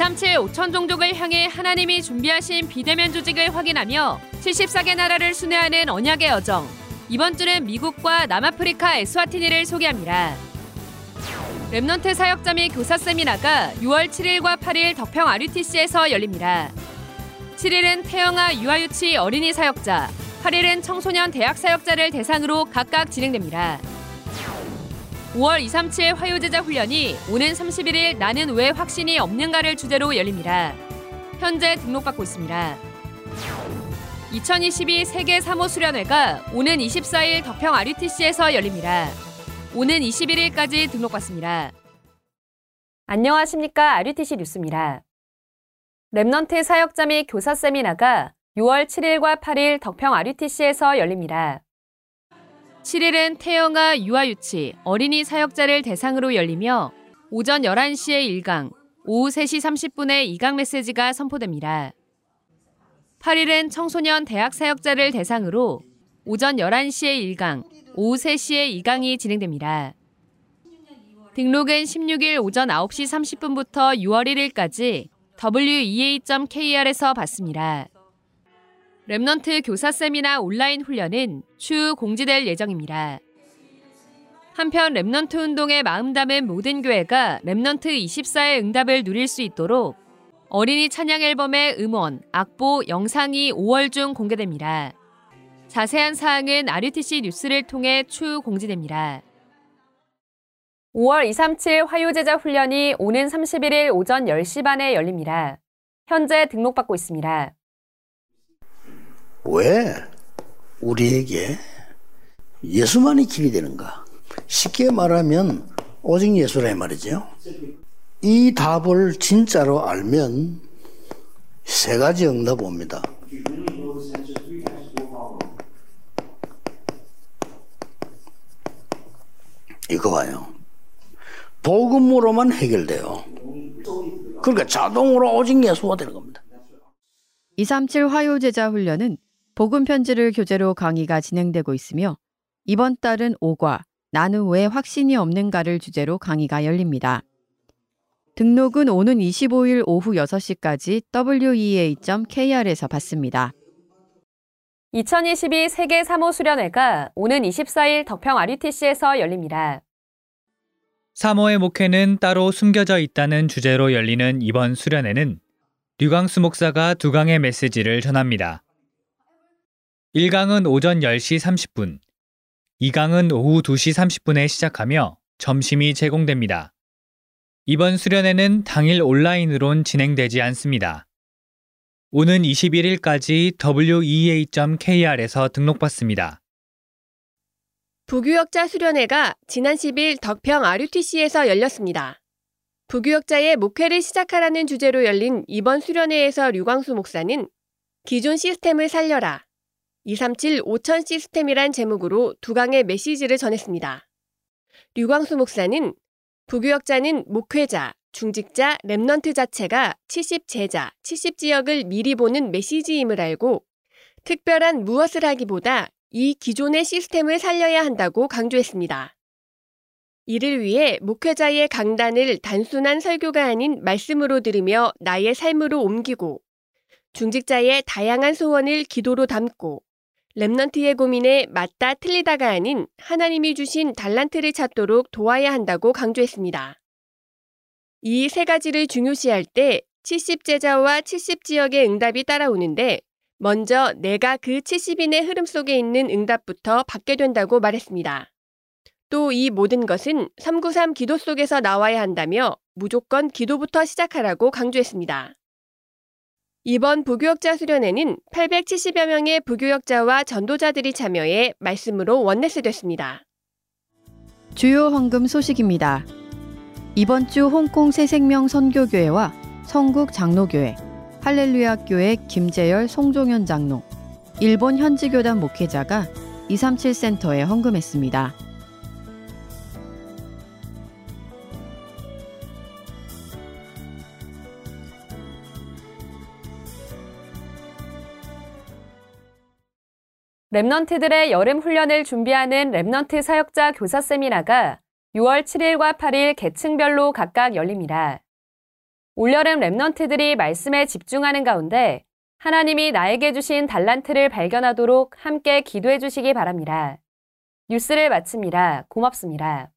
237 5천 종족을 향해 하나님이 준비하신 비대면 조직을 확인하며 74개 나라를 순회하는 언약의 여정. 이번 주는 미국과 남아프리카 에스와티니를 소개합니다. Remnant 사역자 및 교사 세미나가 6월 7일과 8일 덕평 RUTC에서 열립니다. 7일은 태영아 유아유치 어린이 사역자, 8일은 청소년 대학 사역자를 대상으로 각각 진행됩니다. 5월 237 화요제자 훈련이 오는 31일 나는 왜 확신이 없는가를 주제로 열립니다. 현재 등록받고 있습니다. 2022 세계 사모 수련회가 오는 24일 덕평 RUTC에서 열립니다. 오는 21일까지 등록받습니다. 안녕하십니까. RUTC 뉴스입니다. Remnant 사역자 및 교사 세미나가 6월 7일과 8일 덕평 RUTC에서 열립니다. 7일은 태영아 유아유치 어린이 사역자를 대상으로 열리며 오전 11시에 1강, 오후 3시 30분에 2강 메시지가 선포됩니다. 8일은 청소년 대학 사역자를 대상으로 오전 11시에 1강, 오후 3시에 2강이 진행됩니다. 등록은 16일 오전 9시 30분부터 6월 1일까지 wea.kr에서 받습니다. Remnant 교사 세미나 온라인 훈련은 추후 공지될 예정입니다. 한편 Remnant 운동에 마음 담은 모든 교회가 Remnant 24의 응답을 누릴 수 있도록 어린이 찬양 앨범의 음원, 악보, 영상이 5월 중 공개됩니다. 자세한 사항은 RUTC 뉴스를 통해 추후 공지됩니다. 5월 237 화요제자 훈련이 오는 31일 오전 10시 반에 열립니다. 현재 등록받고 있습니다. 왜 우리에게 예수만이 길이 되는가? 쉽게 말하면 오직 예수라 말이죠. 이 답을 진짜로 알면 세 가지 응답 옵니다. 이거 봐요. 복음으로만 해결돼요. 그러니까 자동으로 오직 예수가 되는 겁니다. 237 화요제자 훈련은 복음 편지를 교재로 강의가 진행되고 있으며 이번 달은 5과 나는 왜 확신이 없는가를 주제로 강의가 열립니다. 등록은 오는 25일 오후 6시까지 wea.kr에서 받습니다. 2022 세계 사모 수련회가 오는 24일 덕평 RUTC에서 열립니다. 사모의 목회는 따로 숨겨져 있다는 주제로 열리는 이번 수련회는 류광수 목사가 두 강의 메시지를 전합니다. 1강은 오전 10시 30분, 2강은 오후 2시 30분에 시작하며 점심이 제공됩니다. 이번 수련회는 당일 온라인으론 진행되지 않습니다. 오는 21일까지 wea.kr에서 등록받습니다. 부교역자 수련회가 지난 10일 덕평 RUTC에서 열렸습니다. 부교역자의 목회를 시작하라는 주제로 열린 이번 수련회에서 류광수 목사는 기존 시스템을 살려라. 237 5천 시스템이란 제목으로 두 강의 메시지를 전했습니다. 류광수 목사는 부교역자는 목회자, 중직자, Remnant 자체가 70제자, 70지역을 미리 보는 메시지임을 알고 특별한 무엇을 하기보다 이 기존의 시스템을 살려야 한다고 강조했습니다. 이를 위해 목회자의 강단을 단순한 설교가 아닌 말씀으로 들으며 나의 삶으로 옮기고 중직자의 다양한 소원을 기도로 담고 랩넌트의 고민에 맞다 틀리다가 아닌 하나님이 주신 달란트를 찾도록 도와야 한다고 강조했습니다. 이 세 가지를 중요시할 때 70제자와 70지역의 응답이 따라오는데 먼저 내가 그 70인의 흐름 속에 있는 응답부터 받게 된다고 말했습니다. 또 이 모든 것은 393 기도 속에서 나와야 한다며 무조건 기도부터 시작하라고 강조했습니다. 이번 부교역자 수련회는 870여 명의 부교역자와 전도자들이 참여해 말씀으로 원내스됐습니다. 주요 헌금 소식입니다. 이번 주 홍콩 새생명 선교교회와 성국 장로교회, 할렐루야 교회 김재열 송종현 장로, 일본 현지교단 목회자가 237 센터에 헌금했습니다. Remnant들의 여름 훈련을 준비하는 Remnant 사역자 교사 세미나가 6월 7일과 8일 계층별로 각각 열립니다. 올여름 랩넌트들이 말씀에 집중하는 가운데 하나님이 나에게 주신 달란트를 발견하도록 함께 기도해 주시기 바랍니다. 뉴스를 마칩니다. 고맙습니다.